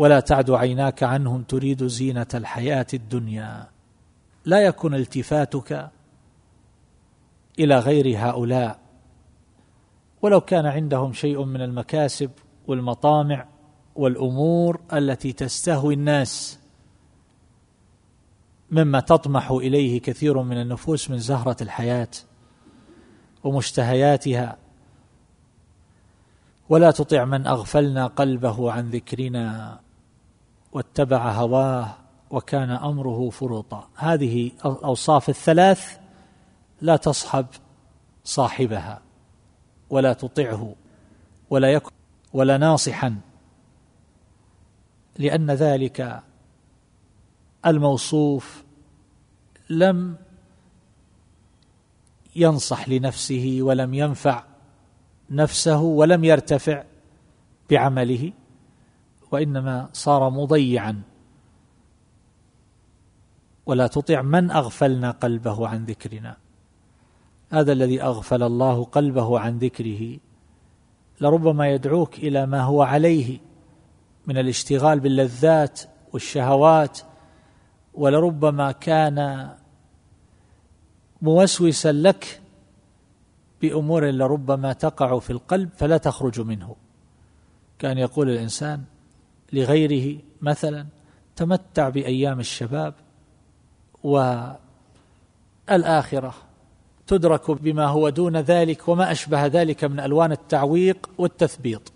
ولا تعد عيناك عنهم تريد زينة الحياة الدنيا. لا يكن التفاتك إلى غير هؤلاء. ولو كان عندهم شيء من المكاسب والمطامع والأمور التي تستهوي الناس مما تطمح إليه كثير من النفوس من زهرة الحياة ومشتهياتها. ولا تطع من أغفلنا قلبه عن ذكرنا. واتبع هواه وكان أمره فرطا هذه الأوصاف الثلاث لا تصحب صاحبها ولا تطعه ولا يكن ولا ناصحا لأن ذلك الموصوف لم ينصح لنفسه ولم ينفع نفسه ولم يرتفع بعمله. وإنما صار مضيعا. ولا تطع من أغفلنا قلبه عن ذكرنا. هذا الذي أغفل الله قلبه عن ذكره. لربما يدعوك إلى ما هو عليه من الاشتغال باللذات والشهوات ولربما كان موسوسا لك بأمور لربما تقع في القلب فلا تخرج منه. كان يقول الإنسان لغيره مثلا تمتع بأيام الشباب والآخرة تدرك بما هو دون ذلك وما أشبه ذلك من ألوان التعويق والتثبيط.